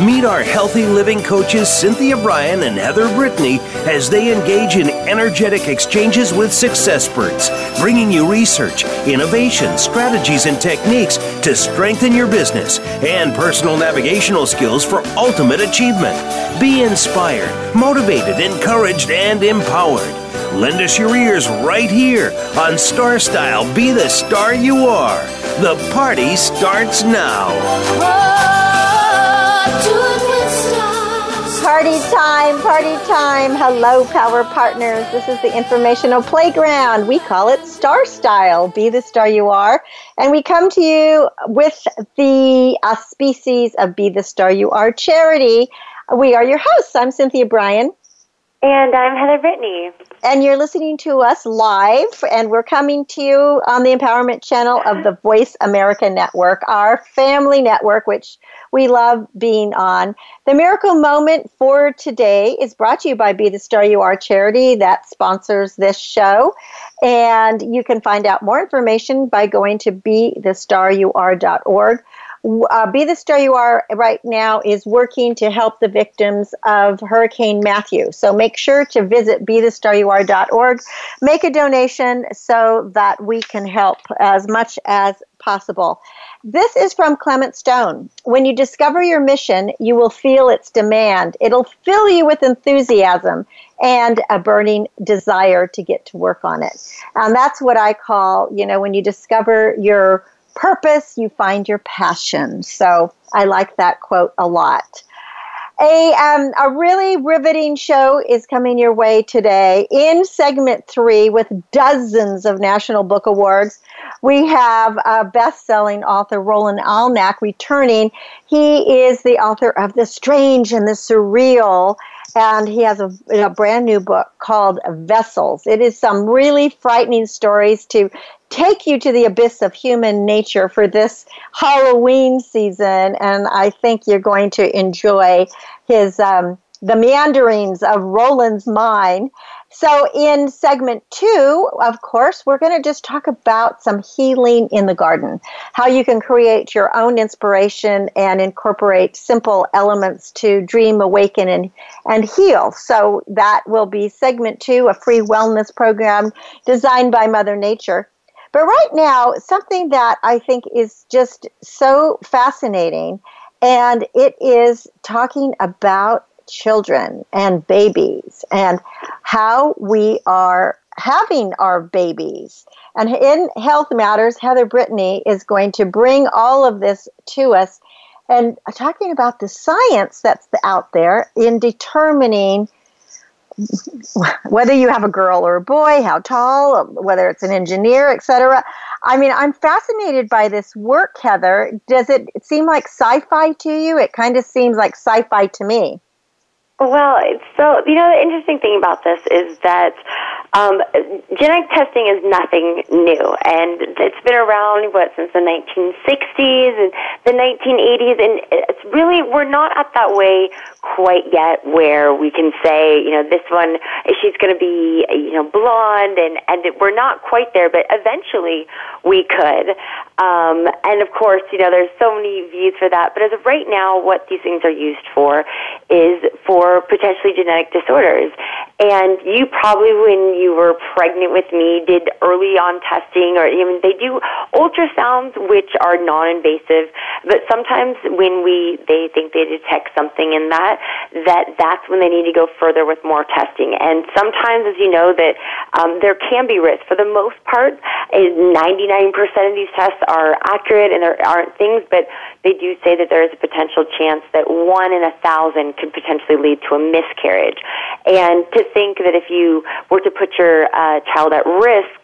Meet our healthy living coaches Cynthia Brian and Heather Brittany as they engage in energetic exchanges with success experts, bringing you research, innovation, strategies, and techniques to strengthen your business and personal navigational skills for ultimate achievement. Be inspired, motivated, encouraged, and empowered. Lend us your ears right here on Star Style Be the Star You Are. The party starts now. Party time, party time. Hello, Power Partners. This is the informational playground. We call it Star Style. Be the star you are. And we come to you with the uh, species of Be the Star You Are charity. We are your hosts. I'm Cynthia Brian. And I'm Heather Brittany. And you're listening to us live, and we're coming to you on the Empowerment Channel of the Voice America Network, our family network, which we love being on. The miracle moment for today is brought to you by Be the Star You Are charity that sponsors this show. And you can find out more information by going to bethestaryouare.org uh, Be the Star You Are right now is working to help the victims of Hurricane Matthew. So make sure to visit bethestaryouare.org, make a donation so that we can help as much as possible. This is from Clement Stone. When you discover your mission, you will feel its demand. It'll fill you with enthusiasm and a burning desire to get to work on it. And that's what I call, you know, when you discover your purpose, you find your passion. So I like that quote a lot. A, um, a really riveting show is coming your way today. In segment three, with dozens of National Book Awards, we have a best selling author, Roland Allnach returning. He is the author of The Strange and the Surreal and he has a, a, brand new book called Vessels. It is some really frightening stories to take you to the abyss of human nature for this Halloween season, and I think you're going to enjoy his um, the meanderings of Roland's mind. So, in segment two, of course, we're going to just talk about some healing in the garden, how you can create your own inspiration and incorporate simple elements to dream, awaken, and, and heal. So, that will be segment two, a free wellness program designed by Mother Nature. But right now, something that I think is just so fascinating, and it is talking about children and babies and how we are having our babies. And in Health Matters, Heather Brittany is going to bring all of this to us and talking about the science that's out there in determining whether you have a girl or a boy, how tall, whether it's an engineer, etc. I mean, I'm fascinated by this work, Heather. Does it seem like sci-fi to you? It kind of seems like sci-fi to me. Well, so you know the interesting thing about this is that um, genetic testing is nothing new, and it's been around what since the 1960s and the 1980s, and it's really we're not at that way quite yet where we can say you know this one she's going to be you know blonde, and and we're not quite there, but eventually we could. Um, and of course, you know there's so many views for that, but as of right now, what these things are used for is for for potentially genetic disorders. And you probably, when you were pregnant with me, did early on testing, or even they do ultrasounds, which are non-invasive. But sometimes when we they think they detect something in that, that that's when they need to go further with more testing. And sometimes, as you know, that um, there can be risk. For the most part, 99% of these tests are accurate, and there aren't things, but they do say that there is a potential chance that one in a thousand could potentially lead to a miscarriage. And to think that if you were to put your uh, child at risk,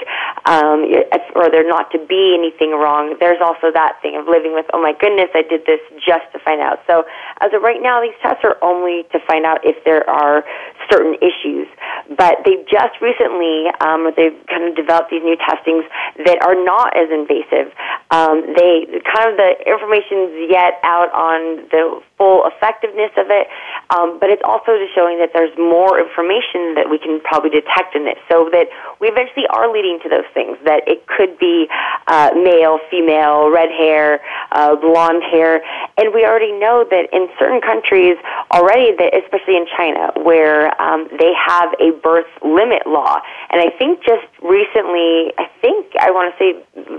um, or there not to be anything wrong, there's also that thing of living with, oh my goodness, I did this just to find out. So as of right now, these tests are only to find out if there are certain issues. But they've just recently, um, they've kind of developed these new testings that are not as invasive. Um, they kind of the information's yet out on the full effectiveness of it, um, but it's also just showing that there's more information that we can probably detect in it, so that we eventually are leading to those things. That it could be uh, male, female, red hair, uh, blonde hair, and we already know that in certain countries already, that especially in China, where um, they have a birth limit law, and I think just recently, I think I want to say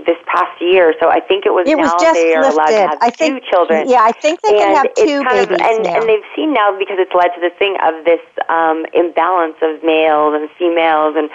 this past year, so I think it was it now was just they are lifted. allowed to have I think, two children. Yeah, I think they can have two babies of, and, now. and they've seen now because it's led to this thing of this um, imbalance of males and females, and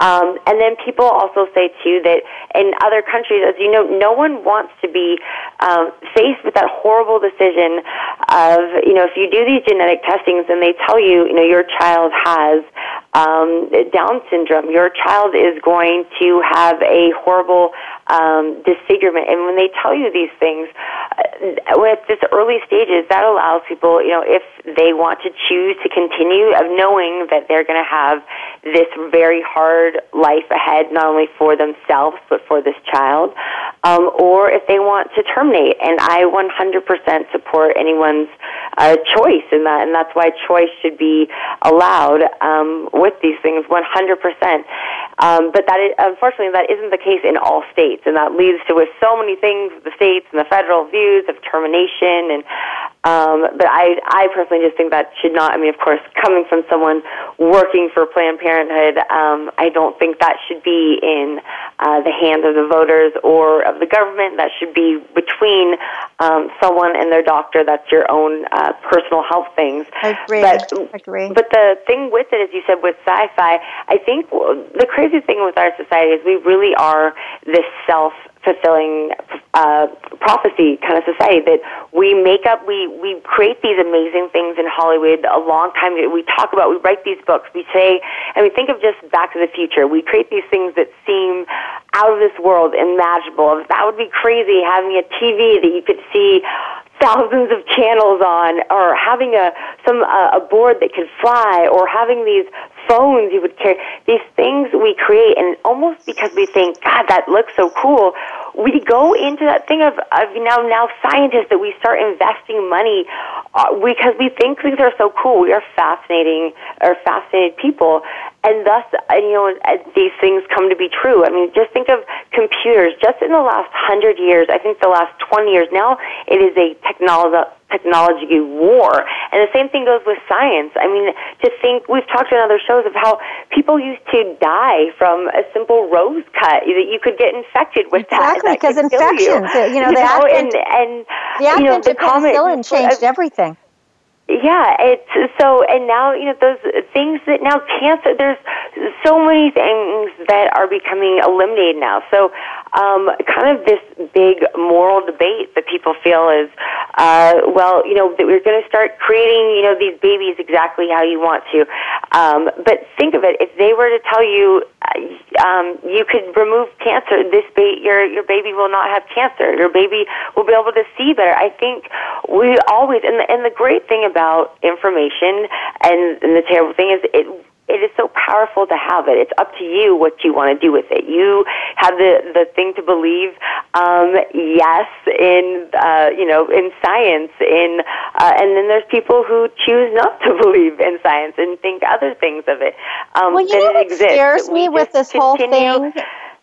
um, and then people also say too that in other countries, as you know, no one wants to be um, faced with that horrible decision of you know if you do these genetic testings and they tell you you know your child has um, Down syndrome, your child is going to have a horrible um, disfigurement. And when they tell you these things, uh, with this early stages, that allows people, you know, if they want to choose to continue, of knowing that they're going to have this very hard life ahead, not only for themselves but for this child, um, or if they want to terminate. And I 100% support anyone's uh, choice in that, and that's why choice should be allowed um, with these things 100%. Um, but that is, unfortunately, that isn't the case in all states, and that leads to with so many things the states and the federal views of termination. And um, but I, I personally just think that should not. I mean, of course, coming from someone working for Planned Parenthood, um, I don't think that should be in uh, the hands of the voters or of the government. That should be between um, someone and their doctor. That's your own uh, personal health things. I agree. But, agree. But the thing with it, as you said, with sci-fi, I think the crazy thing with our society is we really are this self fulfilling uh, prophecy kind of society that we make up we we create these amazing things in Hollywood a long time we talk about we write these books. We say and we think of just back to the future. We create these things that seem out of this world imaginable. That would be crazy having a TV that you could see thousands of channels on or having a some uh, a board that could fly or having these phones you would carry. These things we create and almost because we think god that looks so cool we go into that thing of, of now now scientists that we start investing money uh, because we think things are so cool. We are fascinating or fascinated people and thus uh, you know these things come to be true i mean just think of computers just in the last 100 years i think the last 20 years now it is a technology technology war. And the same thing goes with science. I mean, to think, we've talked in other shows of how people used to die from a simple rose cut, that you could get infected with exactly, that. because infections, you. you know, the you know, advent, and, and, the advent you know, the of penicillin changed everything. Yeah, it's so, and now you know those things that now cancer. There's so many things that are becoming eliminated now. So, um, kind of this big moral debate that people feel is, uh, well, you know, that we're going to start creating, you know, these babies exactly how you want to. Um, but think of it: if they were to tell you, um, you could remove cancer, this ba- your your baby will not have cancer. Your baby will be able to see better. I think we always, and the, and the great thing about information, and, and the terrible thing is it it is so powerful to have it. It's up to you what you want to do with it. You have the the thing to believe. Um, yes, in uh, you know in science, in uh, and then there's people who choose not to believe in science and think other things of it. Um, well, you know what exists. scares me with this whole thing.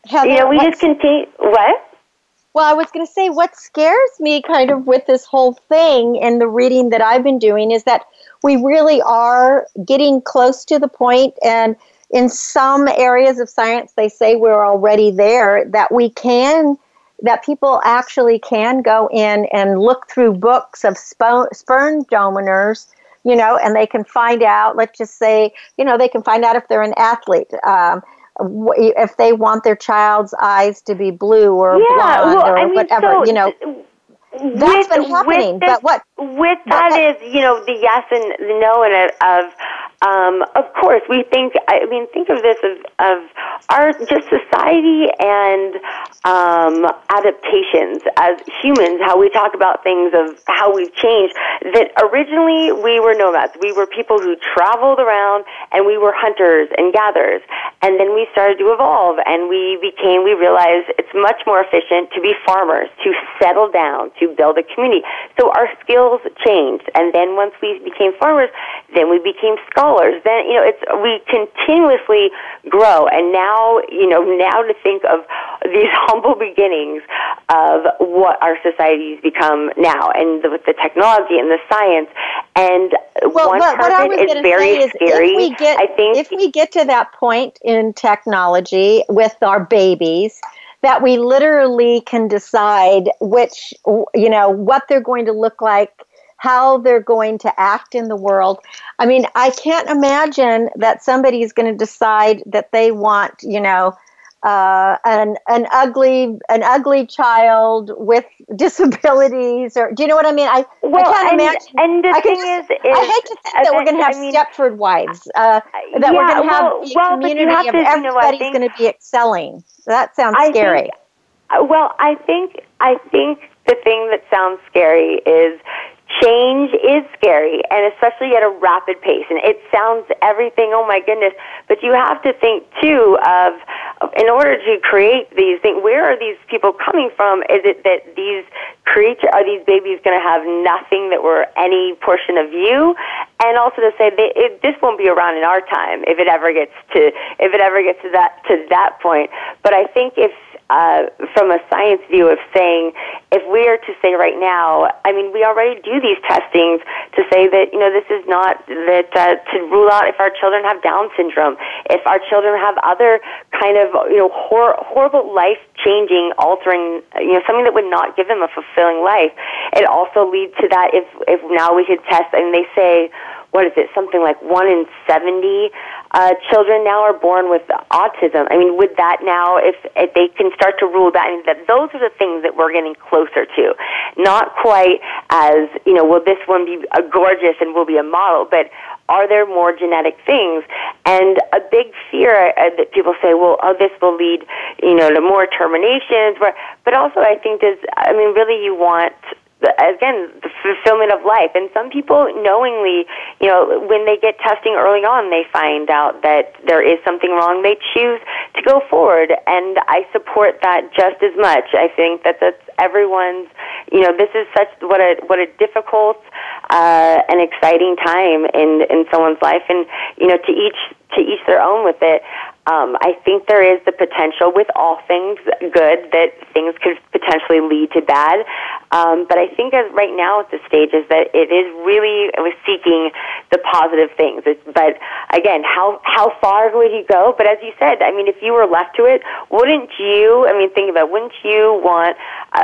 Heather, you know, we just continue. What? Well, I was going to say what scares me kind of with this whole thing and the reading that I've been doing is that we really are getting close to the point and in some areas of science they say we're already there that we can that people actually can go in and look through books of sperm donors you know and they can find out let's just say you know they can find out if they're an athlete um, if they want their child's eyes to be blue or yeah, blonde well, or I mean, whatever so you know that's with, been happening this, but what with that what, is you know the yes and the no and of um, of course, we think. I mean, think of this of, of our just society and um, adaptations as humans. How we talk about things of how we've changed. That originally we were nomads. We were people who traveled around, and we were hunters and gatherers. And then we started to evolve, and we became. We realized it's much more efficient to be farmers, to settle down, to build a community. So our skills changed, and then once we became farmers, then we became scholars scholars, then you know it's we continuously grow. And now you know now to think of these humble beginnings of what our societies become now, and the, with the technology and the science, and well, one what, what of it is very is scary. If we get, I think if we get to that point in technology with our babies that we literally can decide which you know what they're going to look like how they're going to act in the world. I mean, I can't imagine that somebody is going to decide that they want, you know, uh, an an ugly an ugly child with disabilities or do you know what I mean? I, well, I can't and, imagine. And the I thing just, is, is, I hate to think that we're going to have I mean, Stepford wives. Uh, that yeah, we're going to have well, a well, community of to, everybody's you know, going to be excelling. That sounds scary. Think, uh, well, I think I think the thing that sounds scary is change is scary and especially at a rapid pace and it sounds everything oh my goodness. But you have to think too of in order to create these things where are these people coming from? Is it that these creature are these babies going to have nothing that were any portion of you? And also to say that it, this won't be around in our time if it ever gets to if it ever gets to that to that point. But i think if uh, from a science view of saying if we are to say right now, I mean, we already do these testings to say that you know this is not that uh, to rule out if our children have Down syndrome, if our children have other kind of you know hor- horrible life changing, altering, you know, something that would not give them a fulfilling life. It also leads to that if if now we could test, and they say what is it, something like one in 70 uh, children now are born with autism. I mean, would that now, if, if they can start to rule that, I mean, that those are the things that we're getting closer to. Not quite as, you know, will this one be a gorgeous and will be a model, but are there more genetic things? And a big fear uh, that people say, well, oh, this will lead, you know, to more terminations. But also, I think does, I mean, really, you want again the fulfillment of life. And some people knowingly you know when they get testing early on they find out that there is something wrong. They choose to go forward. And i support that just as much. I think that that's everyone's you know this is such what a what a difficult uh and exciting time in in someone's life and you know to each to each their own with it um, I think there is the potential with all things good that things could potentially lead to bad. Um, but I think as right now at the stage is that it is really it was seeking the positive things. It's, but again, how how far would you go? But as you said, I mean, if you were left to it, wouldn't you? I mean, think about it, wouldn't you want?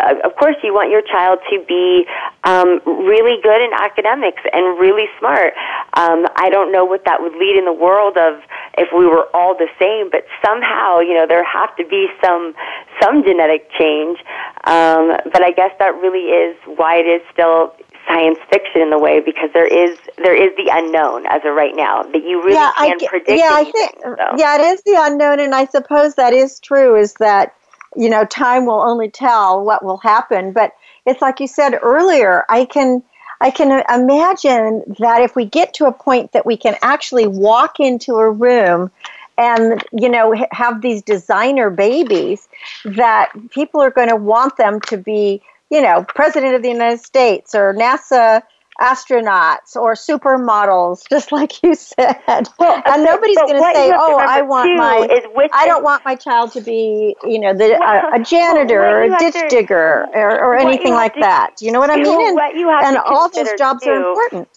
Uh, of course, you want your child to be um, really good in academics and really smart. Um, I don't know what that would lead in the world of if we were all the same but somehow, you know, there have to be some some genetic change. Um, but I guess that really is why it is still science fiction in the way because there is there is the unknown as of right now that you really yeah, can't predict. Yeah, anything, I think so. yeah, it is the unknown, and I suppose that is true. Is that you know time will only tell what will happen, but it's like you said earlier. I can. I can imagine that if we get to a point that we can actually walk into a room and you know have these designer babies that people are going to want them to be you know president of the united states or nasa astronauts or supermodels, just like you said. Well, and nobody's going to say, "Oh, I want my I don't want my child to be, you know, the a janitor well, or a ditch to, digger or, or anything like to, that." You know what I mean? And, and all those jobs are important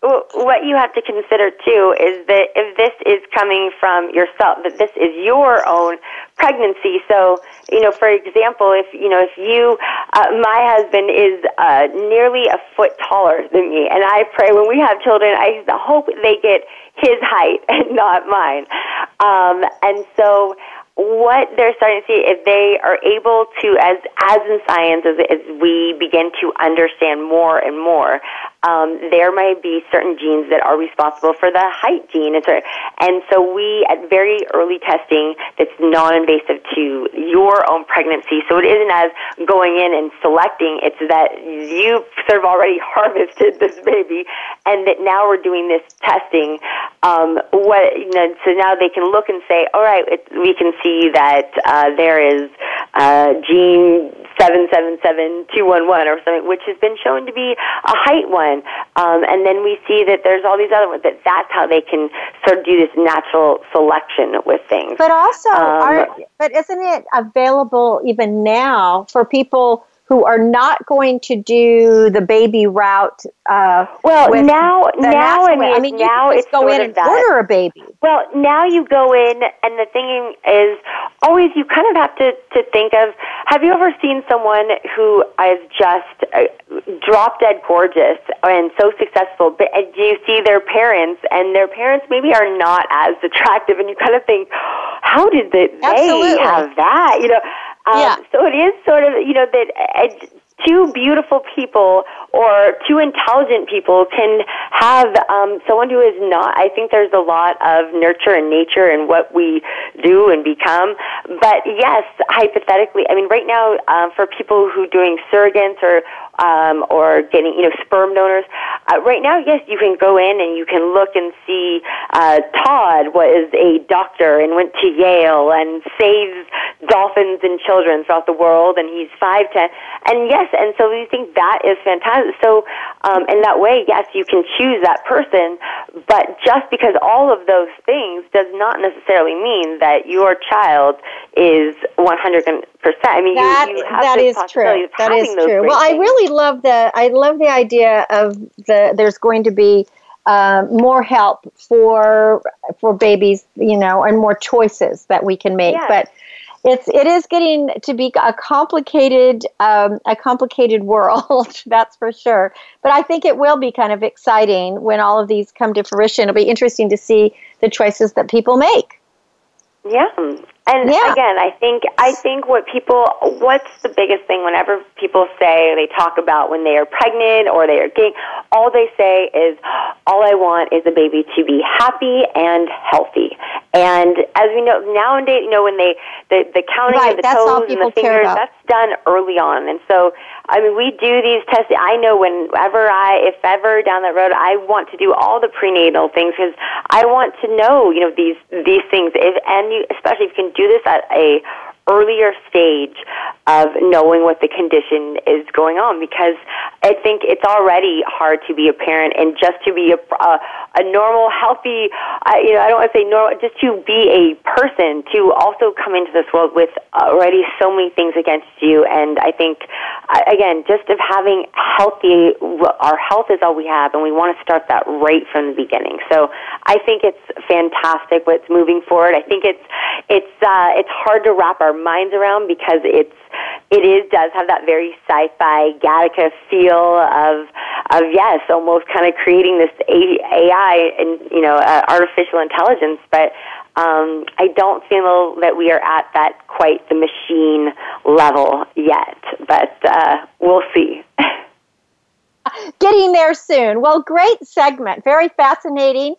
what you have to consider too is that if this is coming from yourself, that this is your own pregnancy. So, you know, for example, if you know, if you, uh, my husband is uh, nearly a foot taller than me, and I pray when we have children, I hope they get his height and not mine. Um, and so what they're starting to see if they are able to as as in science as, as we begin to understand more and more um, there might be certain genes that are responsible for the height gene and so, we at very early testing that's non-invasive to your own pregnancy so it isn't as going in and selecting it's that you've sort of already harvested this baby and that now we're doing this testing um, what you know so now they can look and say all right it, we can see see that uh, there is uh, gene 777211 or something, which has been shown to be a height one. Um, and then we see that there's all these other ones, that that's how they can sort of do this natural selection with things. But also, um, are, but isn't it available even now for people who are not going to do the baby route. Uh, well, now, now, I mean, I mean, now you just go in and that. order a baby. Well, now you go in, and the thing is, always you kind of have to to think of. Have you ever seen someone who is just uh, drop dead gorgeous and so successful, but and you see their parents, and their parents maybe are not as attractive, and you kind of think, how did they, they have that? You know. Um, yeah. So it is sort of, you know, that uh, two beautiful people or two intelligent people can have um, someone who is not. I think there's a lot of nurture and nature in what we do and become. But yes, hypothetically, I mean, right now, uh, for people who doing surrogates or um, or getting, you know, sperm donors. Uh, right now, yes, you can go in and you can look and see uh, Todd was a doctor and went to Yale and saves dolphins and children throughout the world, and he's five ten. And yes, and so you think that is fantastic. So um, in that way, yes, you can choose that person, but just because all of those things does not necessarily mean that your child is 100 percent. I mean, that, you, you have that is true. That is true. Well, I really love the I love the idea of the there's going to be uh, more help for for babies, you know, and more choices that we can make. Yes. But it's it is getting to be a complicated um, a complicated world that's for sure but i think it will be kind of exciting when all of these come to fruition it'll be interesting to see the choices that people make yeah and yeah. again, I think I think what people what's the biggest thing whenever people say they talk about when they are pregnant or they are getting all they say is all I want is a baby to be happy and healthy. And as we know nowadays, you know when they the the counting right, of the toes and the fingers that's done early on. And so I mean we do these tests. I know whenever I if ever down that road I want to do all the prenatal things because I want to know you know these these things if, and you especially if you can do this at a earlier stage of knowing what the condition is going on because I think it's already hard to be a parent and just to be a, a, a normal, healthy, uh, you know, I don't want to say normal, just to be a person, to also come into this world with already so many things against you. And I think, again, just of having healthy, our health is all we have, and we want to start that right from the beginning. So I think it's fantastic what's moving forward. I think it's, it's, uh, it's hard to wrap our minds around because it's it is does have that very sci-fi Gattaca feel of of yes, almost kind of creating this AI and you know uh, artificial intelligence, but um, I don't feel that we are at that quite the machine level yet, but uh, we'll see. Getting there soon. Well, great segment, very fascinating.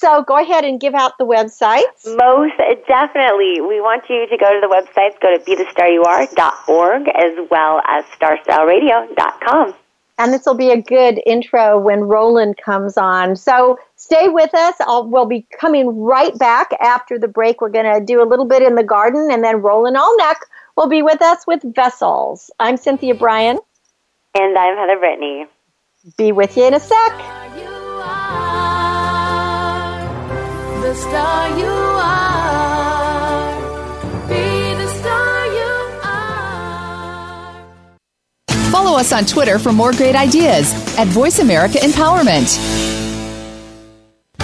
So go ahead and give out the websites. Most definitely. We want you to go to the websites. Go to bethestaryouare.org as well as starstyleradio.com. And this will be a good intro when Roland comes on. So stay with us. I'll, we'll be coming right back after the break. We're going to do a little bit in the garden, and then Roland Allnach will be with us with Vessels. I'm Cynthia Brian. And I'm Heather Brittany. be with you in a sec. The star you are. Be the star you are. Follow us on Twitter for more great ideas at Voice America Empowerment.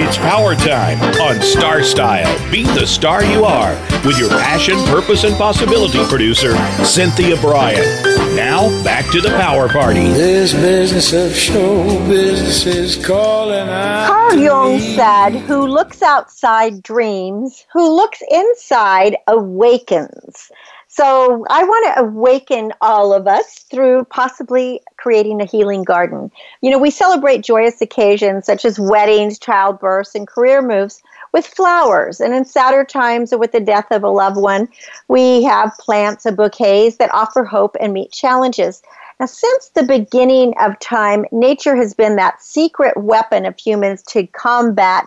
It's power time on Star Style. Be the star you are with your passion, purpose, and possibility producer, Cynthia Brian. Now, back to the power party. This business of show business is calling out. Carl to Jung said, Who looks outside dreams, who looks inside awakens. So I want to awaken all of us through possibly creating a healing garden. You know, we celebrate joyous occasions such as weddings, childbirths, and career moves with flowers. And in sadder times or with the death of a loved one, we have plants and bouquets that offer hope and meet challenges. Now, since the beginning of time, nature has been that secret weapon of humans to combat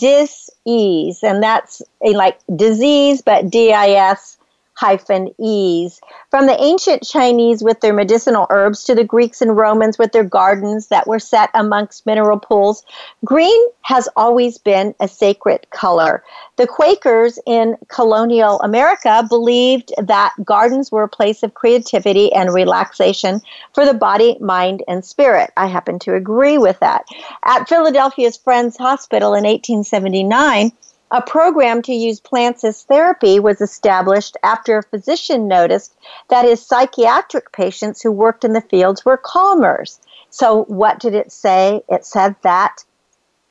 dis-ease. And that's like disease, but D-I-S hyphen ease. From the ancient Chinese with their medicinal herbs to the Greeks and Romans with their gardens that were set amongst mineral pools, green has always been a sacred color. The Quakers in colonial America believed that gardens were a place of creativity and relaxation for the body, mind, and spirit. I happen to agree with that. At Philadelphia's Friends Hospital in 1879, a program to use plants as therapy was established after a physician noticed that his psychiatric patients who worked in the fields were calmers. So, what did it say? It said that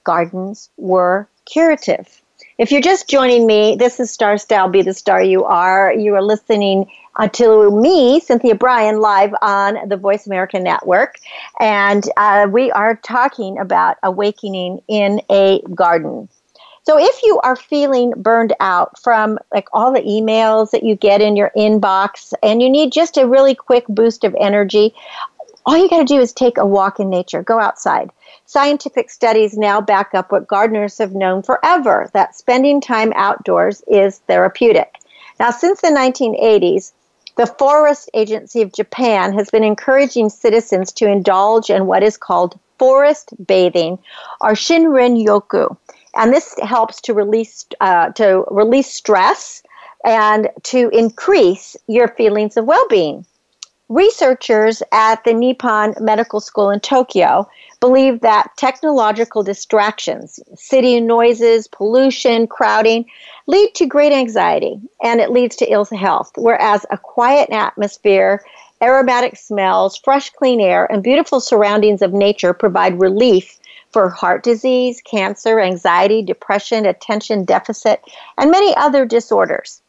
gardens were curative. If you're just joining me, this is Star Style Be the Star You Are. You are listening uh, to me, Cynthia Brian, live on the Voice America Network. And uh, we are talking about awakening in a garden. So if you are feeling burned out from like all the emails that you get in your inbox and you need just a really quick boost of energy, all you got to do is take a walk in nature, go outside. Scientific studies now back up what gardeners have known forever that spending time outdoors is therapeutic. Now, since the 1980s, the Forest Agency of Japan has been encouraging citizens to indulge in what is called forest bathing or shinrin yoku and this helps to release uh, to release stress and to increase your feelings of well-being. Researchers at the Nippon Medical School in Tokyo believe that technological distractions, city noises, pollution, crowding, lead to great anxiety and it leads to ill health, whereas a quiet atmosphere, aromatic smells, fresh, clean air, and beautiful surroundings of nature provide relief for heart disease, cancer, anxiety, depression, attention deficit, and many other disorders.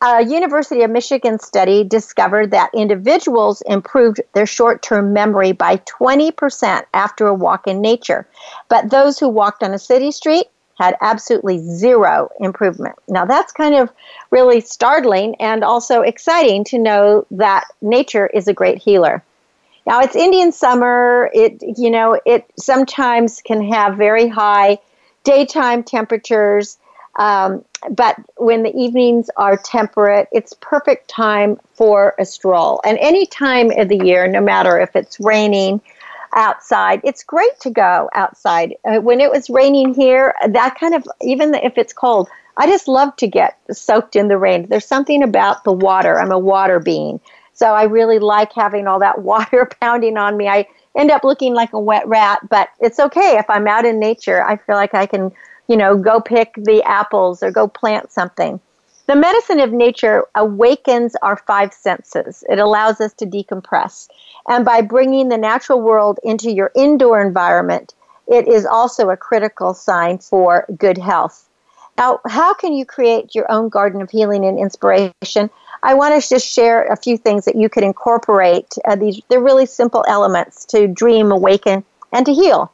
A University of Michigan study discovered that individuals improved their short term memory by 20% after a walk in nature. But those who walked on a city street had absolutely zero improvement. Now, that's kind of really startling and also exciting to know that nature is a great healer. Now, it's Indian summer. It, you know, it sometimes can have very high daytime temperatures. Um, but when the evenings are temperate, it's perfect time for a stroll. And any time of the year, no matter if it's raining outside, it's great to go outside. Uh, when it was raining here, that kind of, even if it's cold, I just love to get soaked in the rain. There's something about the water. I'm a water being. So I really like having all that water pounding on me. I end up looking like a wet rat, but it's okay. If I'm out in nature, I feel like I can you know, go pick the apples or go plant something. The medicine of nature awakens our five senses. It allows us to decompress. And by bringing the natural world into your indoor environment, it is also a critical sign for good health. Now, how can you create your own garden of healing and inspiration? I want to just share a few things that you could incorporate. Uh, these they're really simple elements to dream, awaken, and to heal.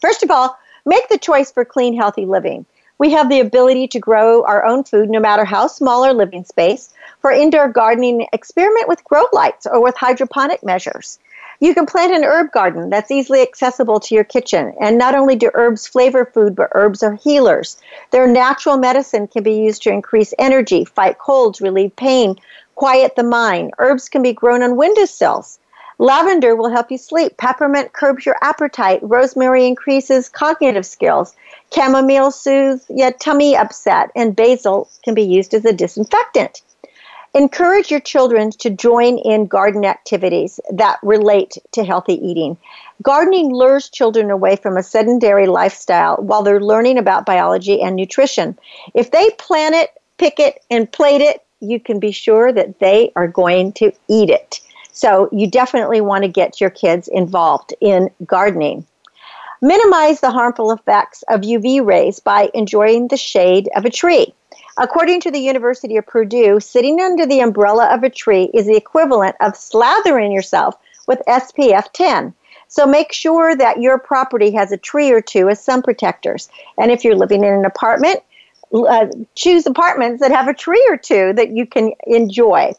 First of all, Make the choice for clean, healthy living. We have the ability to grow our own food no matter how small our living space. For indoor gardening, experiment with grow lights or with hydroponic measures. You can plant an herb garden that's easily accessible to your kitchen. And not only do herbs flavor food, but herbs are healers. Their natural medicine can be used to increase energy, fight colds, relieve pain, quiet the mind. Herbs can be grown on windowsills. Lavender will help you sleep. Peppermint curbs your appetite. Rosemary increases cognitive skills. Chamomile soothes your tummy upset. And basil can be used as a disinfectant. Encourage your children to join in garden activities that relate to healthy eating. Gardening lures children away from a sedentary lifestyle while they're learning about biology and nutrition. If they plant it, pick it, and plate it, you can be sure that they are going to eat it. So you definitely want to get your kids involved in gardening. Minimize the harmful effects of UV rays by enjoying the shade of a tree. According to the University of Purdue, sitting under the umbrella of a tree is the equivalent of slathering yourself with SPF 10. So make sure that your property has a tree or two as sun protectors. And if you're living in an apartment, uh, choose apartments that have a tree or two that you can enjoy.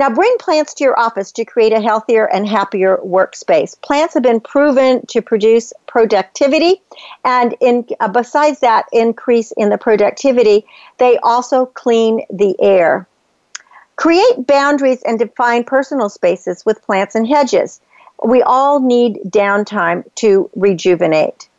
Now, bring plants to your office to create a healthier and happier workspace. Plants have been proven to produce productivity, and in, uh, besides that increase in the productivity, they also clean the air. Create boundaries and define personal spaces with plants and hedges. We all need downtime to rejuvenate.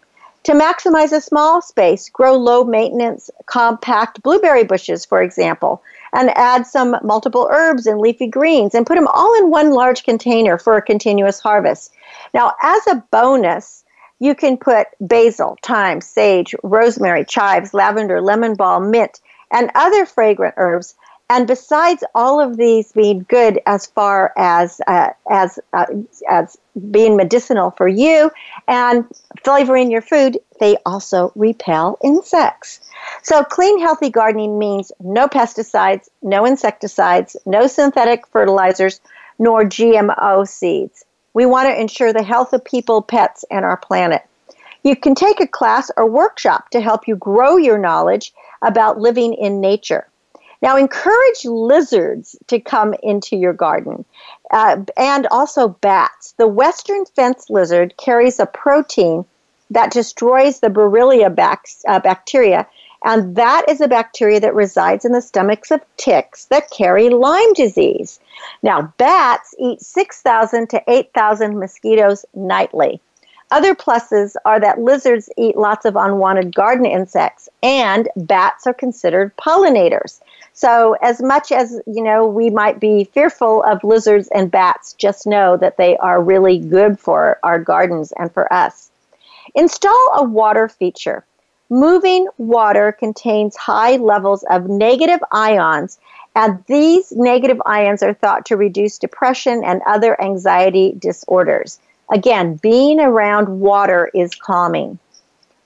To maximize a small space, grow low maintenance, compact blueberry bushes, for example and add some multiple herbs and leafy greens and put them all in one large container for a continuous harvest. Now, as a bonus, you can put basil, thyme, sage, rosemary, chives, lavender, lemon balm, mint, and other fragrant herbs. And besides all of these being good as far as uh, as uh, as being medicinal for you and flavoring your food, they also repel insects. So, clean, healthy gardening means no pesticides, no insecticides, no synthetic fertilizers, nor GMO seeds. We want to ensure the health of people, pets, and our planet. You can take a class or workshop to help you grow your knowledge about living in nature. Now, encourage lizards to come into your garden uh, and also bats. The western fence lizard carries a protein that destroys the Borrelia uh, bacteria and that is a bacteria that resides in the stomachs of ticks that carry Lyme disease. Now, bats eat 6,000 to 8,000 mosquitoes nightly. Other pluses are that lizards eat lots of unwanted garden insects and bats are considered pollinators. So as much as, you know, we might be fearful of lizards and bats, just know that they are really good for our gardens and for us. Install a water feature. Moving water contains high levels of negative ions, and these negative ions are thought to reduce depression and other anxiety disorders. Again, being around water is calming.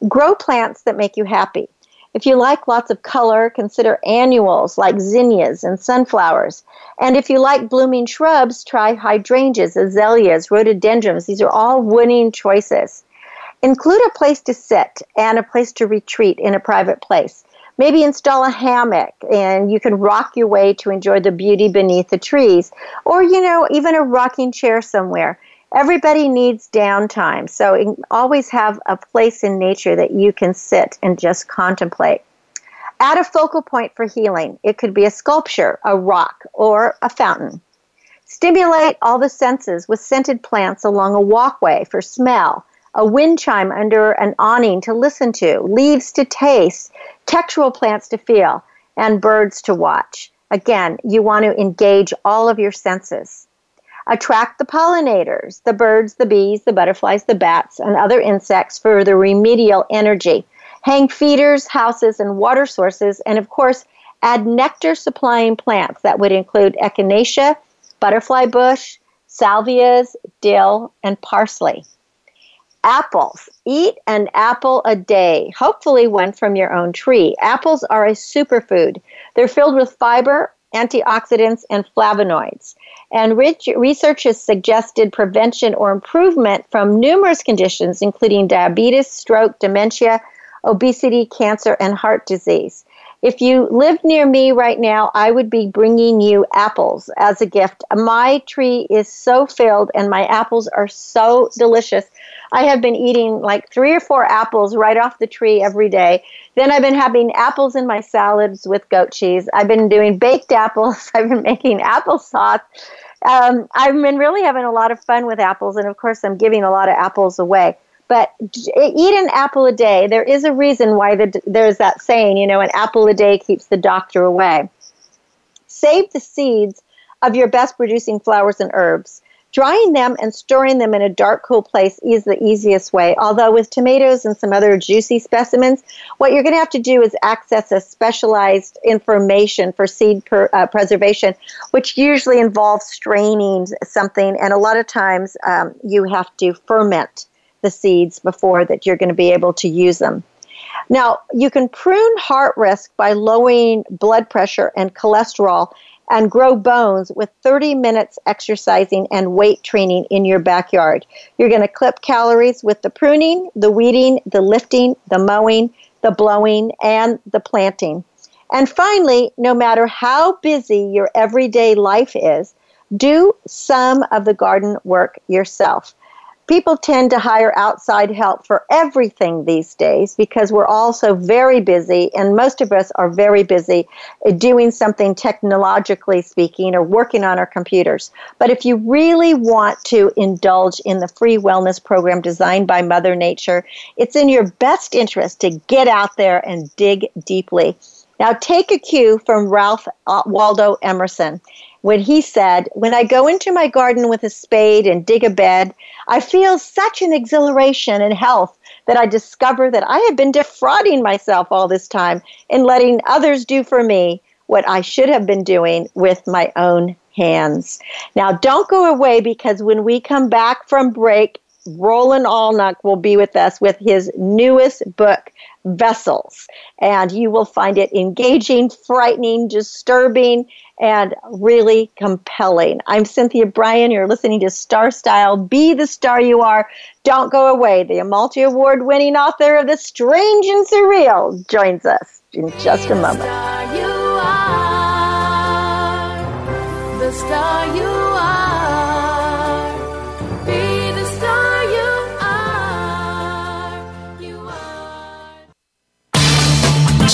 Grow plants that make you happy. If you like lots of color, consider annuals like zinnias and sunflowers. And if you like blooming shrubs, try hydrangeas, azaleas, rhododendrons. These are all winning choices. Include a place to sit and a place to retreat in a private place. Maybe install a hammock and you can rock your way to enjoy the beauty beneath the trees. Or, you know, even a rocking chair somewhere. Everybody needs downtime, so always have a place in nature that you can sit and just contemplate. Add a focal point for healing. It could be a sculpture, a rock, or a fountain. Stimulate all the senses with scented plants along a walkway for smell, a wind chime under an awning to listen to, leaves to taste, textural plants to feel, and birds to watch. Again, you want to engage all of your senses. Attract the pollinators, the birds, the bees, the butterflies, the bats, and other insects for the remedial energy. Hang feeders, houses, and water sources, and of course, add nectar supplying plants that would include echinacea, butterfly bush, salvias, dill, and parsley apples. Eat an apple a day, hopefully one from your own tree. Apples are a superfood. They're filled with fiber, antioxidants, and flavonoids. And research has suggested prevention or improvement from numerous conditions, including diabetes, stroke, dementia, obesity, cancer, and heart disease. If you lived near me right now, I would be bringing you apples as a gift. My tree is so filled and my apples are so delicious. I have been eating like three or four apples right off the tree every day. Then I've been having apples in my salads with goat cheese. I've been doing baked apples. I've been making applesauce. Um, I've been really having a lot of fun with apples, and of course, I'm giving a lot of apples away. But eat an apple a day. There is a reason why the, there's that saying, you know, an apple a day keeps the doctor away. Save the seeds of your best producing flowers and herbs. Drying them and storing them in a dark, cool place is the easiest way. Although, with tomatoes and some other juicy specimens, what you're going to have to do is access a specialized information for seed per, uh, preservation, which usually involves straining something, and a lot of times um, you have to ferment the seeds before that you're going to be able to use them. Now, you can prune heart risk by lowering blood pressure and cholesterol and grow bones with 30 minutes exercising and weight training in your backyard. You're going to clip calories with the pruning, the weeding, the lifting, the mowing, the blowing, and the planting. And finally, no matter how busy your everyday life is, do some of the garden work yourself people tend to hire outside help for everything these days because we're all so very busy, and most of us are very busy doing something technologically speaking or working on our computers. But if you really want to indulge in the free wellness program designed by Mother Nature, it's in your best interest to get out there and dig deeply. Now, take a cue from Ralph uh, Waldo Emerson when he said, When I go into my garden with a spade and dig a bed, I feel such an exhilaration and health that I discover that I have been defrauding myself all this time in letting others do for me what I should have been doing with my own hands. Now, don't go away because when we come back from break, Roland Allnach will be with us with his newest book, Vessels. And you will find it engaging, frightening, disturbing, and really compelling. I'm Cynthia Brian. You're listening to Star Style. Be the star you are. Don't go away. The multi award winning author of The Strange and Surreal joins us in just a moment.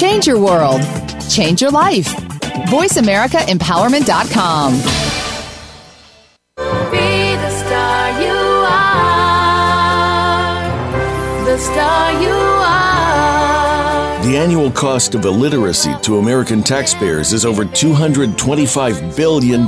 Change your world. Change your life VoiceAmericaEmpowerment.com. Be the star you are. The star you are. The annual cost of illiteracy to American taxpayers is over $225 billion.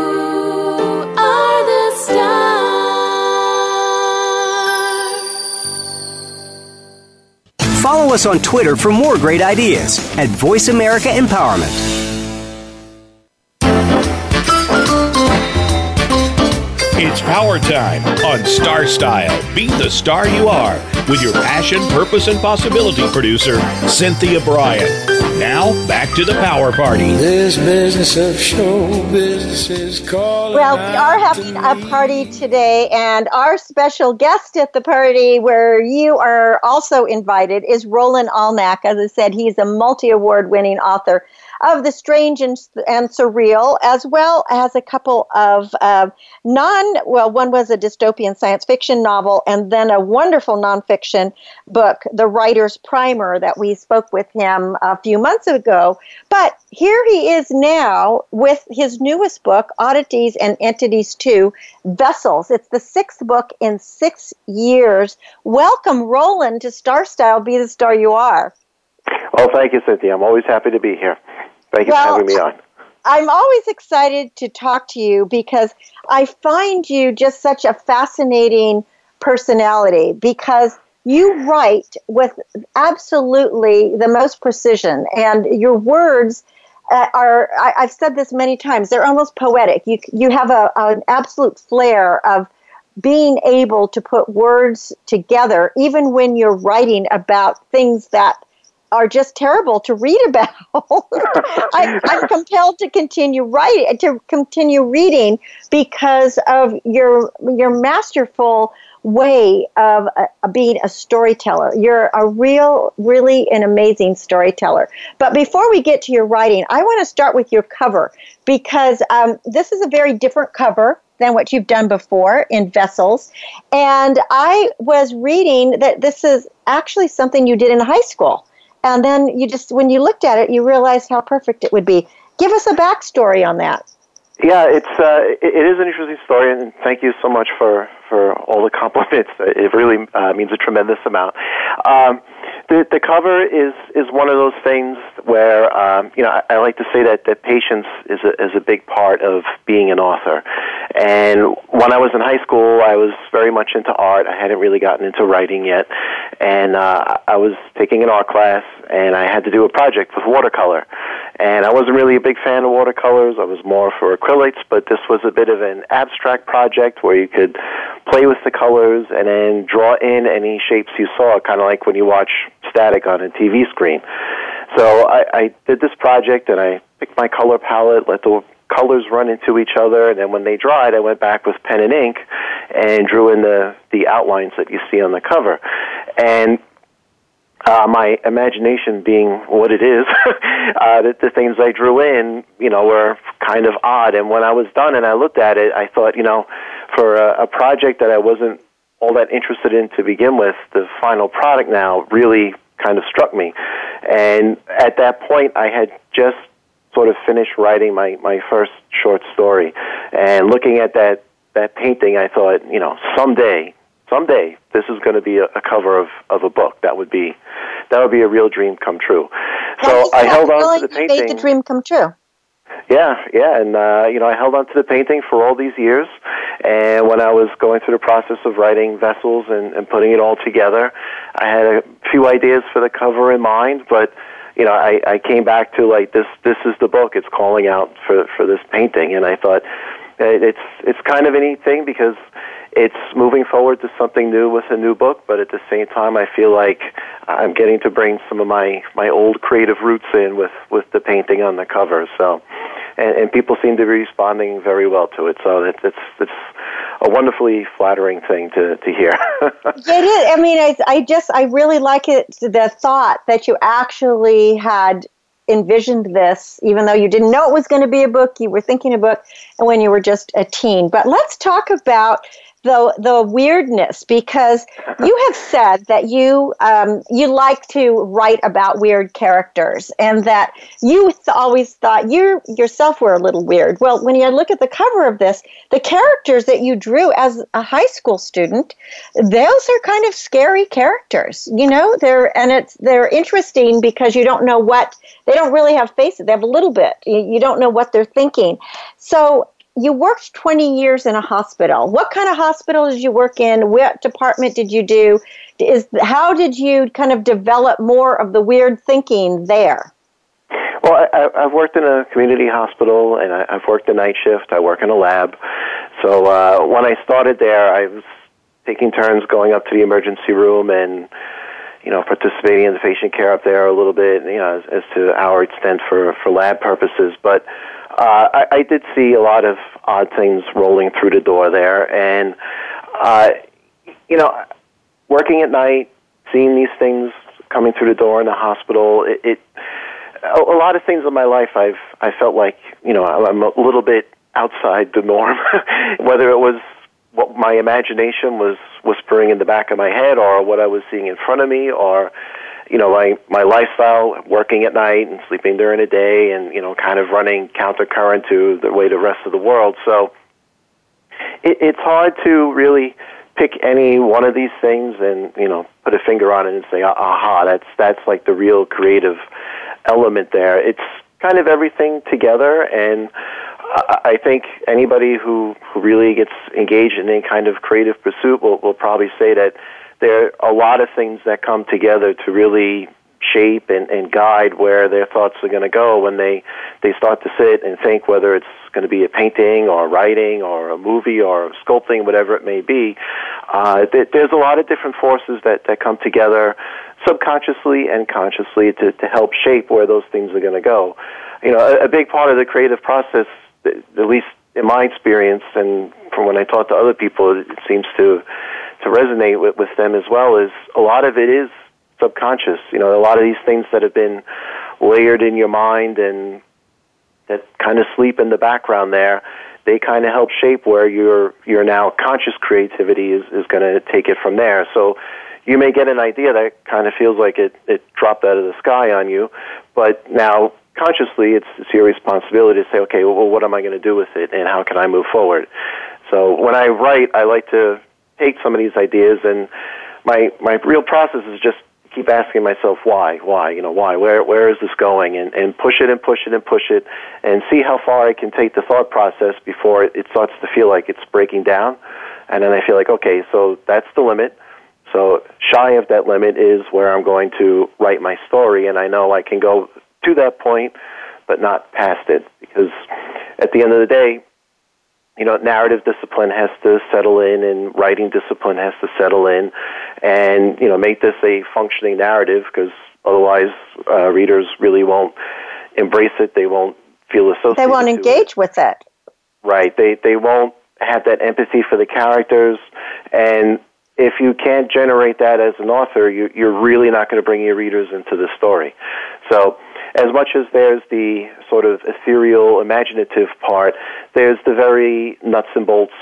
Follow us on Twitter for more great ideas at Voice America Empowerment. It's power time on Star Style. Be the star you are with your passion, purpose, and possibility producer, Cynthia Brian. Now, back to the power party. This business of show business is calling. Well, we are having a party today, and our special guest at the party, where you are also invited, is Roland Allnach. As I said, he's a multi award winning author of The Strange and, and Surreal, as well as a couple of uh, non, well, one was a dystopian science fiction novel, and then a wonderful nonfiction book, The Writer's Primer, that we spoke with him a few months ago. But here he is now with his newest book, Oddities and Entities 2 Vessels. It's the sixth book in six years. Welcome, Roland, to Star Style Be the Star You Are. Well, thank you, Cynthia. I'm always happy to be here. Thank you Well, for having me on. I'm always excited to talk to you because I find you just such a fascinating personality because you write with absolutely the most precision and your words uh, are I, I've said this many times they're almost poetic you you have a, an absolute flair of being able to put words together even when you're writing about things that are just terrible to read about. I, I'm compelled to continue writing, to continue reading because of your your masterful way of uh, being a storyteller. You're a real, really an amazing storyteller. But before we get to your writing, I want to start with your cover because um, this is a very different cover than what you've done before in Vessels. And I was reading that this is actually something you did in high school. And then you just, when you looked at it, you realized how perfect it would be. Give us a backstory on that. Yeah, it's uh, it, it is an interesting story, and thank you so much for for all the compliments. It really uh, means a tremendous amount. Um, the the cover is is one of those things where um, you know I, I like to say that that patience is a, is a big part of being an author. And when I was in high school, I was very much into art. I hadn't really gotten into writing yet, and uh, I was taking an art class, and I had to do a project with watercolor. And I wasn't really a big fan of watercolors. I was more for acrylics, but this was a bit of an abstract project where you could play with the colors and then draw in any shapes you saw, kind of like when you watch static on a TV screen. So I, I did this project and I picked my color palette, let the colors run into each other, and then when they dried, I went back with pen and ink and drew in the, the outlines that you see on the cover. And uh, my imagination being what it is, uh, the, the things I drew in, you know, were kind of odd. And when I was done and I looked at it, I thought, you know, for a, a project that I wasn't all that interested in to begin with, the final product now really kind of struck me. And at that point, I had just sort of finished writing my, my first short story. And looking at that, that painting, I thought, you know, someday, someday, this is going to be a, a cover of, of a book. That would be, that would be a real dream come true. So I held on to the painting. made the dream come true. Yeah, yeah, and uh, you know, I held on to the painting for all these years, and when I was going through the process of writing vessels and, and putting it all together, I had a few ideas for the cover in mind, but you know, I, I came back to like this. This is the book. It's calling out for for this painting, and I thought it's it's kind of a neat thing because it's moving forward to something new with a new book, but at the same time, I feel like I'm getting to bring some of my my old creative roots in with with the painting on the cover. So, and, and people seem to be responding very well to it. So it's it's it's a wonderfully flattering thing to to hear. It is. I mean, I, I just, I really like it, the thought that you actually had envisioned this, even though you didn't know it was going to be a book, you were thinking a book, when you were just a teen. But let's talk about the the weirdness because you have said that you um, you like to write about weird characters and that you th- always thought you yourself were a little weird. Well, when you look at the cover of this, the characters that you drew as a high school student, those are kind of scary characters. You know, they're and it's they're interesting because you don't know what they don't really have faces. They have a little bit. You, you don't know what they're thinking. So you worked 20 years in a hospital. What kind of hospital did you work in? What department did you do? Is how did you kind of develop more of the weird thinking there? Well, I, I've worked in a community hospital, and I, I've worked a night shift. I work in a lab. So uh, when I started there, I was taking turns going up to the emergency room and you know participating in the patient care up there a little bit, you know, as, as to our extent for for lab purposes, but uh, I, I did see a lot of odd things rolling through the door there, and uh, you know, working at night, seeing these things coming through the door in the hospital, it, it a, a lot of things in my life I've I felt like you know I'm a little bit outside the norm, whether it was what my imagination was whispering in the back of my head, or what I was seeing in front of me, or you know my my lifestyle working at night and sleeping during the day and you know kind of running counter current to the way the rest of the world. So it, it's hard to really pick any one of these things and you know put a finger on it and say ah-, aha that's that's like the real creative element there. It's kind of everything together and I think anybody who, who really gets engaged in any kind of creative pursuit will, will probably say that there are a lot of things that come together to really shape and, and guide where their thoughts are going to go when they, they start to sit and think whether it's going to be a painting or writing or a movie or sculpting, whatever it may be. Uh, there's a lot of different forces that, that come together subconsciously and consciously to, to help shape where those things are going to go. You know, a, a big part of the creative process, at least in my experience and from when I talk to other people, it seems to to resonate with, with them as well is a lot of it is subconscious. You know, a lot of these things that have been layered in your mind and that kind of sleep in the background there, they kind of help shape where your your now conscious creativity is, is going to take it from there. So you may get an idea that kind of feels like it, it dropped out of the sky on you, but now consciously it's, it's your responsibility to say, okay, well, what am I going to do with it and how can I move forward? So when I write, I like to take some of these ideas and my my real process is just keep asking myself why why you know why where where is this going? And and push it and push it and push it and see how far I can take the thought process before it, starts to feel like it's breaking down. And then I feel like okay so that's the limit. So shy of that limit is where I'm going to write my story and I know I can go to that point but not past it. Because at the end of the day you know, narrative discipline has to settle in and writing discipline has to settle in and, you know, make this a functioning narrative because otherwise uh, readers really won't embrace it. They won't feel associated. They won't engage it. with it. Right. They, they won't have that empathy for the characters. And if you can't generate that as an author, you, you're really not going to bring your readers into the story. So, as much as there's the sort of ethereal, imaginative part, there's the very nuts and bolts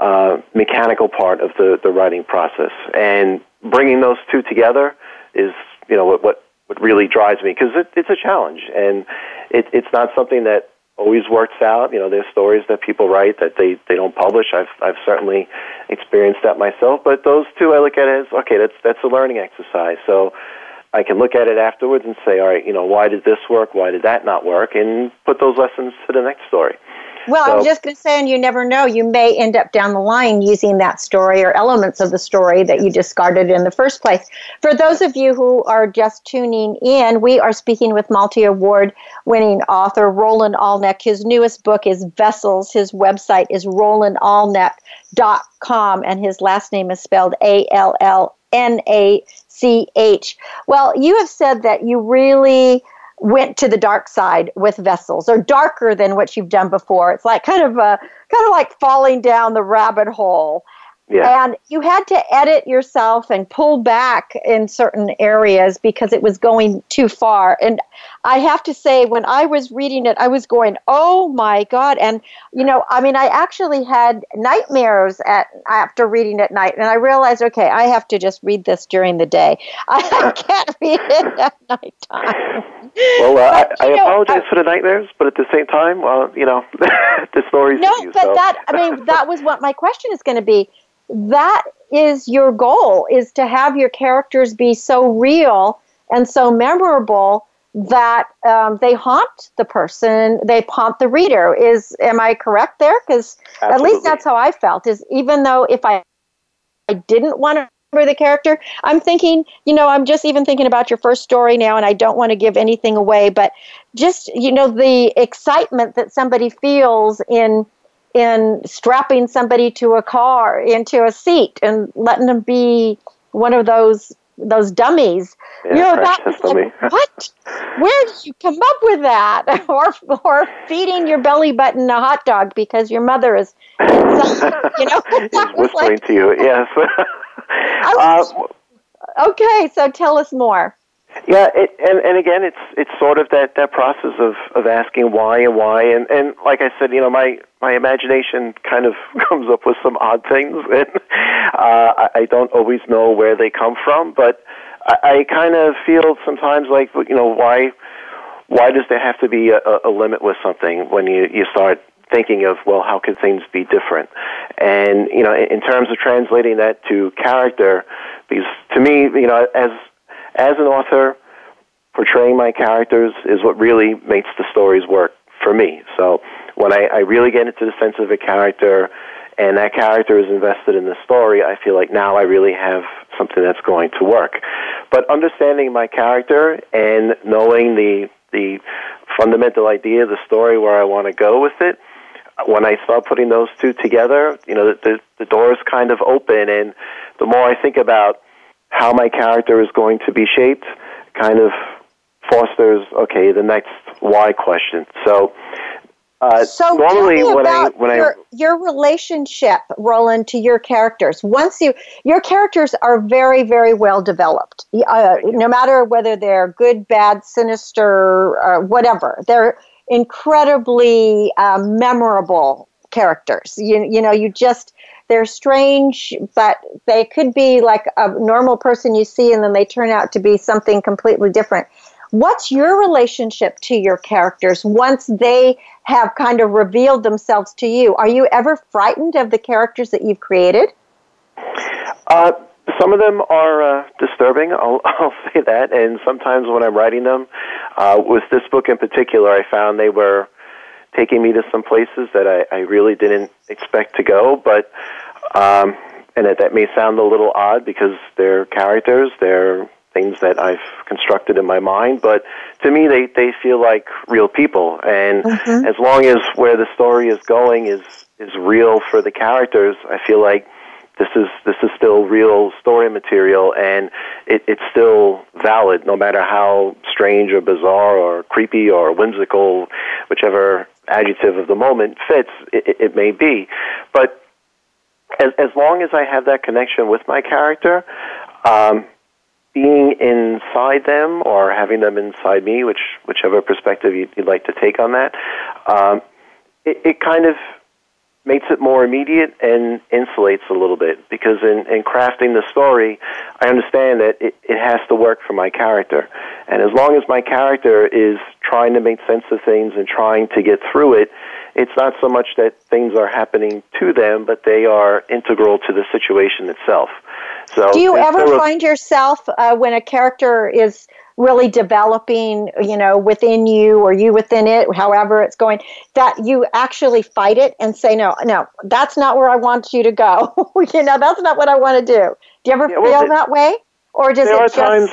uh, mechanical part of the, the writing process. And bringing those two together is, you know, what, what, what really drives me because it, it's a challenge. And it, it's not something that always works out. You know, there's stories that people write that they, they don't publish. I've, I've certainly experienced that myself. But those two I look at as, okay, that's, that's a learning exercise. So I can look at it afterwards and say, all right, you know, why did this work? Why did that not work? And put those lessons to the next story. Well, so, I'm just going to say, and you never know, you may end up down the line using that story or elements of the story that you discarded in the first place. For those of you who are just tuning in, we are speaking with multi award winning author Roland Allnach. His newest book is Vessels. His website is rolandallnach.com, and his last name is spelled A L L N A C H. Well, you have said that you really went to the dark side with vessels or darker than what you've done before. It's like kind of a kind of like falling down the rabbit hole. Yeah. And you had to edit yourself and pull back in certain areas because it was going too far. And I have to say, when I was reading it, I was going, "Oh my God!" And you know, I mean, I actually had nightmares at after reading at night, and I realized, okay, I have to just read this during the day. I can't read it at nighttime. Well, uh, But, I, I know, apologize I- for the nightmares, but at the same time, well, you know, the story's No, you, but so. that I mean that was what my question is going to be. That is your goal is to have your characters be so real and so memorable that um, they haunt the person, they haunt the reader. Is am I correct there? Because at least that's how I felt. Is even though if I I didn't want to remember the character, I'm thinking, you know, I'm just even thinking about your first story now, and I don't want to give anything away, but just you know the excitement that somebody feels in in strapping somebody to a car into a seat and letting them be one of those those dummies. Yeah, you know that was like, what? Where did you come up with that? or or feeding your belly button a hot dog because your mother is, you know, Whistling like to you, yes. Was- uh, okay. So tell us more. Yeah, it, and and again, it's it's sort of that that process of of asking why and why, and and like I said, you know, my my imagination kind of comes up with some odd things, and uh, I, I don't always know where they come from, but I, I kind of feel sometimes like you know why why does there have to be a, a limit with something when you you start thinking of well how could things be different? And you know in, in terms of translating that to character because to me you know as as an author portraying my characters is what really makes the stories work for me so when I, I really get into the sense of a character and that character is invested in the story i feel like now i really have something that's going to work but understanding my character and knowing the the fundamental idea of the story where I want to go with it. When I start putting those two together, you know, the, the, the doors kind of open, and the more I think about how my character is going to be shaped, kind of fosters okay the next why question. So, uh, So normally tell me when I about when your, I your relationship, Roland, to your characters. Once you your characters are very very well developed. Uh, no matter whether they're good, bad, sinister, uh, whatever, they're incredibly uh, memorable characters. You you know you just they're strange, but they could be like a normal person you see, and then they turn out to be something completely different. What's your relationship to your characters once they have kind of revealed themselves to you? Are you ever frightened of the characters that you've created? Uh, some of them are uh, disturbing. I'll, I'll say that. And sometimes when I'm writing them, uh, with this book in particular, I found they were taking me to some places that I, I really didn't expect to go. But um, and that, that may sound a little odd because they're characters, they're things that I've constructed in my mind. But to me, they they feel like real people. And Mhm. as long as where the story is going is is real for the characters, I feel like this is this is still real story material and it, it's still valid no matter how strange or bizarre or creepy or whimsical whichever adjective of the moment fits it, it- may be. But as, as long as I have that connection with my character um, being inside them or having them inside me which whichever perspective you'd, you'd like to take on that um, it, it kind of makes it more immediate and insulates a little bit because in, in crafting the story, I understand that it, it has to work for my character. And as long as my character is trying to make sense of things and trying to get through it, it's not so much that things are happening to them, but they are integral to the situation itself. So Do you ever find yourself uh, when a character is really developing, you know, within you or you within it, however it's going, that you actually fight it and say, no, no, that's not where I want you to go. you know, that's not what I want to do. Do you ever Yeah, well, feel the- that way? Or does there it are just. times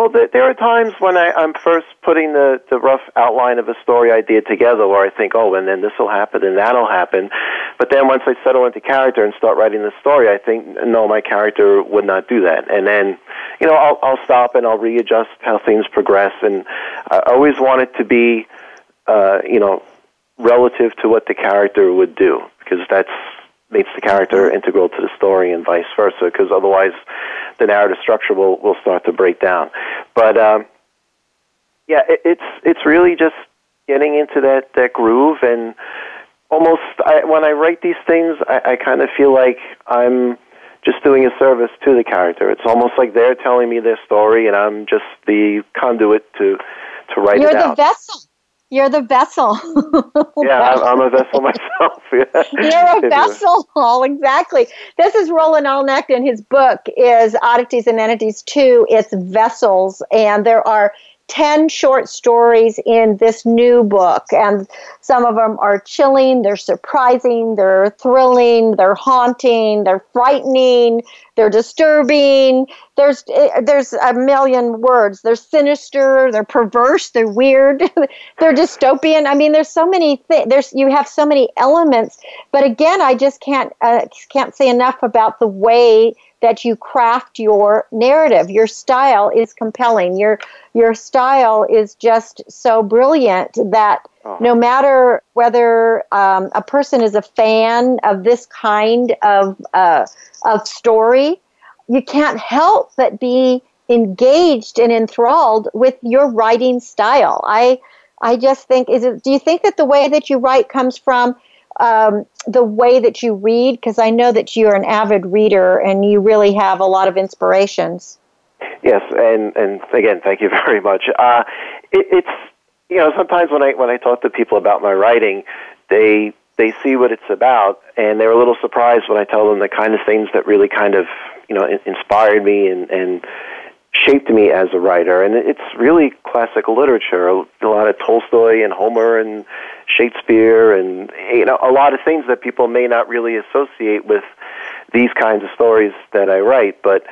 well there, are times when I, i'm first putting the, the rough outline of a story idea together where i think oh and then this will happen and that'll happen. But then once i settle into character and start writing the story i think no my character would not do that. And then you know i'll, I'll stop and i'll readjust how things progress. And i always want it to be uh, you know relative to what the character would do because that's makes the character integral to the story and vice versa, because otherwise the narrative structure will, will start to break down. But um, yeah, it, it's it's really just getting into that, that groove and almost I, when I write these things, I, I kind of feel like I'm just doing a service to the character. It's almost like they're telling me their story, and I'm just the conduit to to write You're it the out. vessel. You're the vessel. yeah, I'm, I'm a vessel myself. Yeah. You're a vessel. All exactly. This is Roland Allnach, and his book is Oddities and Entities 2. It's Vessels, and there are 10 short stories in this new book, and some of them are chilling, they're surprising, they're thrilling, they're haunting, they're frightening, they're disturbing. There's eh, there's a million words. They're sinister, they're perverse, they're weird, they're dystopian. I mean, there's so many things. There's you have so many elements. But again, I just can't uh, can't say enough about the way that you craft your narrative. Your style is compelling. Your your style is just so brilliant that Oh. no matter whether um, a person is a fan of this kind of uh, of story, you can't help but be engaged and enthralled with your writing style. I I just think is it. Do you think that the way that you write comes from um, the way that you read? Because I know that you're an avid reader and you really have a lot of inspirations. Yes, and and again, thank you very much. Uh, it, it's you know sometimes when I when I talk to people about my writing, they they see what it's about, and they're a little surprised when I tell them the kind of things that really kind of you know in- inspired me and and shaped me as a writer. And it's really classical literature, a, a lot of Tolstoy and Homer and Shakespeare, and you know a lot of things that people may not really associate with these kinds of stories that I write, but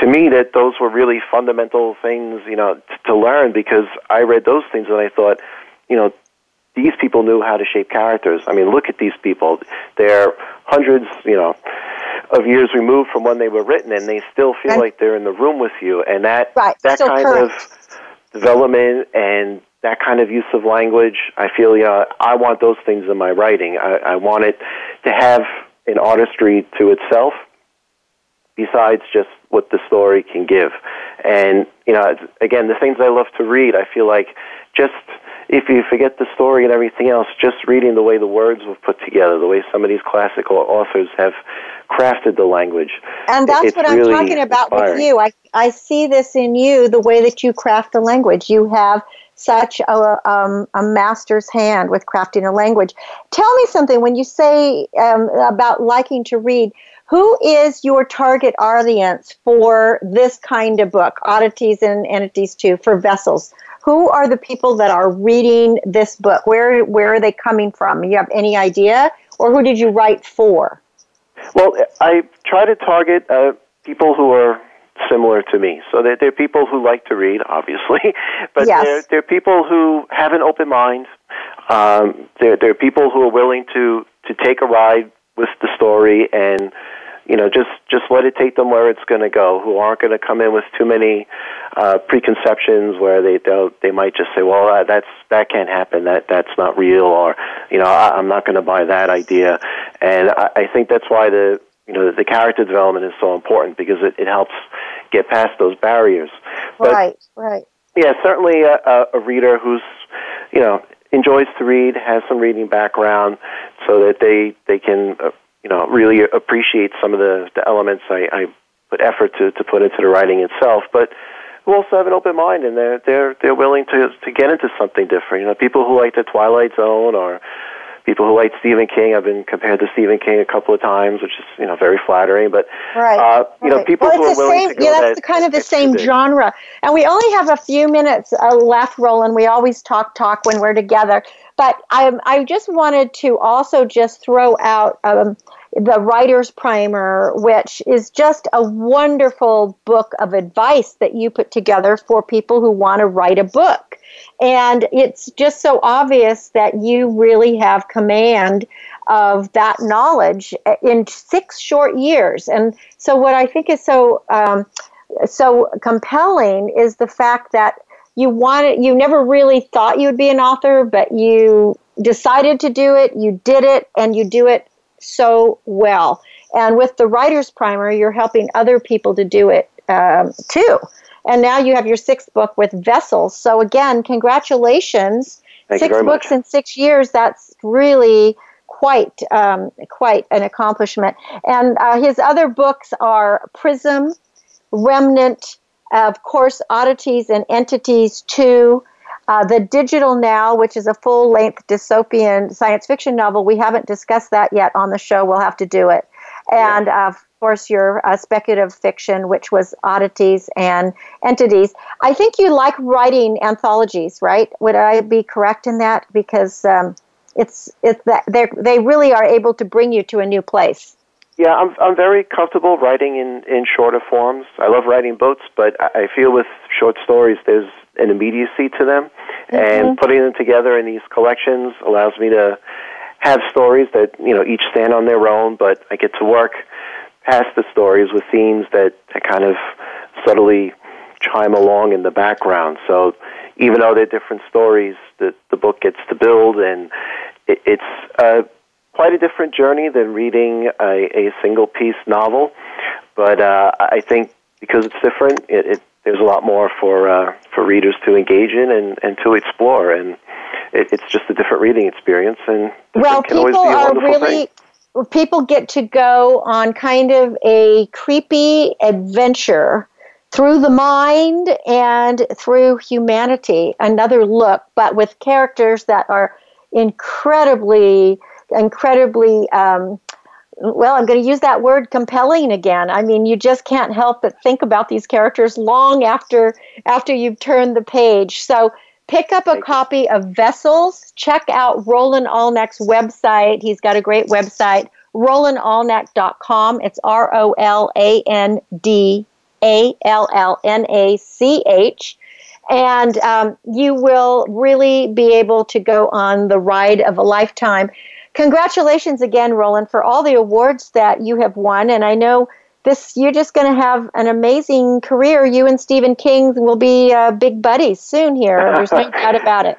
to me that those were really fundamental things you know t- to learn because i read those things and i thought you know these people knew how to shape characters. I mean look at these people. They're hundreds you know of years removed from when they were written and they still feel like they're in the room with you and that right. that kind current. of development and that kind of use of language i feel you know i want those things in my writing i, I want it to have an artistry to itself besides just what the story can give. And, you know, again, the things I love to read, I feel like just if you forget the story and everything else, just reading the way the words were put together, the way some of these classical authors have crafted the language. And that's it's what I'm really talking about with you. I, I see this in you, the way that you craft the language. You have such a, um, a master's hand with crafting a language. Tell me something when you say um, about liking to read. Who is your target audience for this kind of book, Oddities and Entities 2, for Vessels? Who are the people that are reading this book? Where, where are they coming from? You have any idea? Or who did you write for? Well, I try to target uh, people who are similar to me. So they're, they're people who like to read, obviously, but Yes. they're, they're people who have an open mind. Um, they're, they're people who are willing to, to take a ride with the story and you know just just let it take them where it's going to go who aren't going to come in with too many uh preconceptions where they they might just say well uh, that's that can't happen. That that's not real or you know I, I'm not going to buy that idea. And I, I think that's why the you know the character development is so important because it, it helps get past those barriers. But right, right. yeah, certainly a, a, a reader who's, you know, enjoys to read, has some reading background, so that they they can, uh, you know, really appreciate some of the, the elements I, I put effort to, to put into the writing itself. But who also have an open mind and they're they're they're willing to to get into something different. You know, people who like the Twilight Zone or people who like Stephen King. I've been compared to Stephen King a couple of times, which is you know very flattering. But Right. uh, you know, people well, who are the willing same, to go yeah, that's that the kind of the same genre. And we only have a few minutes uh, left, Roland. We always talk talk when we're together. But I, I just wanted to also just throw out um, the writer's primer, which is just a wonderful book of advice that you put together for people who want to write a book. And it's just so obvious that you really have command of that knowledge in six short years. And so, what I think is so um, so compelling is the fact that you wanted you never really thought you would be an author, but you decided to do it. You did it, and you do it so well. And with the writer's primer, you're helping other people to do it um, too. And now you have your sixth book with Vessels. So, again, congratulations. Thank six very much. books in six years, that's really quite um, quite an accomplishment. And uh, his other books are Prism, Remnant, of course, Oddities and Entities 2, uh, The Digital Now, which is a full length dystopian science fiction novel. We haven't discussed that yet on the show. We'll have to do it. And uh, of course, your uh, speculative fiction, which was Oddities and Entities. I think you like writing anthologies, right? Would I be correct in that? Because um, it's it's that they they really are able to bring you to a new place. Yeah, I'm I'm very comfortable writing in in shorter forms. I love writing books, but I feel with short stories there's an immediacy to them, and putting them together in these collections allows me to have stories that you know each stand on their own, but I get to work past the stories with themes that, that kind of subtly chime along in the background. So even though they're different stories, the the book gets to build, and it, it's uh, quite a different journey than reading a, a single piece novel. But uh, I think because it's different, it, it there's a lot more for uh, for readers to engage in and, and to explore, and it, it's just a different reading experience. And Well, it can always people are really thing. people get to go on kind of a creepy adventure through the mind and through humanity. Another look, but with characters that are incredibly, incredibly. Um, well, I'm going to use that word compelling again. I mean, you just can't help but think about these characters long after after you've turned the page. So pick up a copy of Vessels. Check out Roland Allnach's website. He's got a great website, rolandallnach.com. It's R O L A N D A L L N A C H. And um, you will really be able to go on the ride of a lifetime. Congratulations again, Roland, for all the awards that you have won. And I know this you're just going to have an amazing career. You and Stephen King will be uh, big buddies soon here. There's no doubt about it.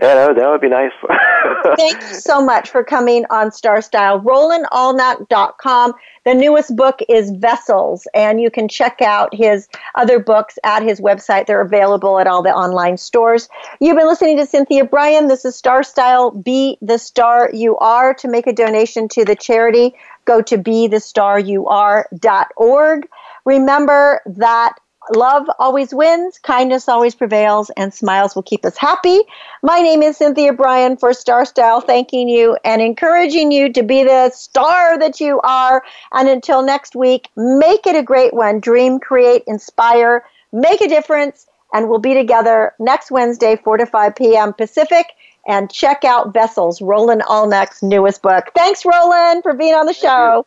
Yeah, that would, that would be nice. Thank you so much for coming on Star Style. RolandAllnach.com. The newest book is Vessels, and you can check out his other books at his website. They're available at all the online stores. You've been listening to Cynthia Brian. This is Star Style. Be the star you are. To make a donation to the charity, go to bethestaryouare.org. Remember that love always wins, kindness always prevails, and smiles will keep us happy. My name is Cynthia Brian for Star Style, thanking you and encouraging you to be the star that you are. And until next week, make it a great one. Dream, create, inspire, make a difference, and we'll be together next Wednesday, 4 to 5 p.m. Pacific. And check out Vessels, Roland Allnach's newest book. Thanks, Roland, for being on the show.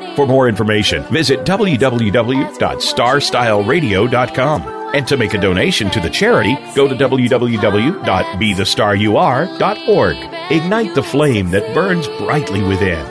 For more information, visit www.starstyleradio.com. And to make a donation to the charity, go to www.bethestaryouare.org. Ignite the flame that burns brightly within.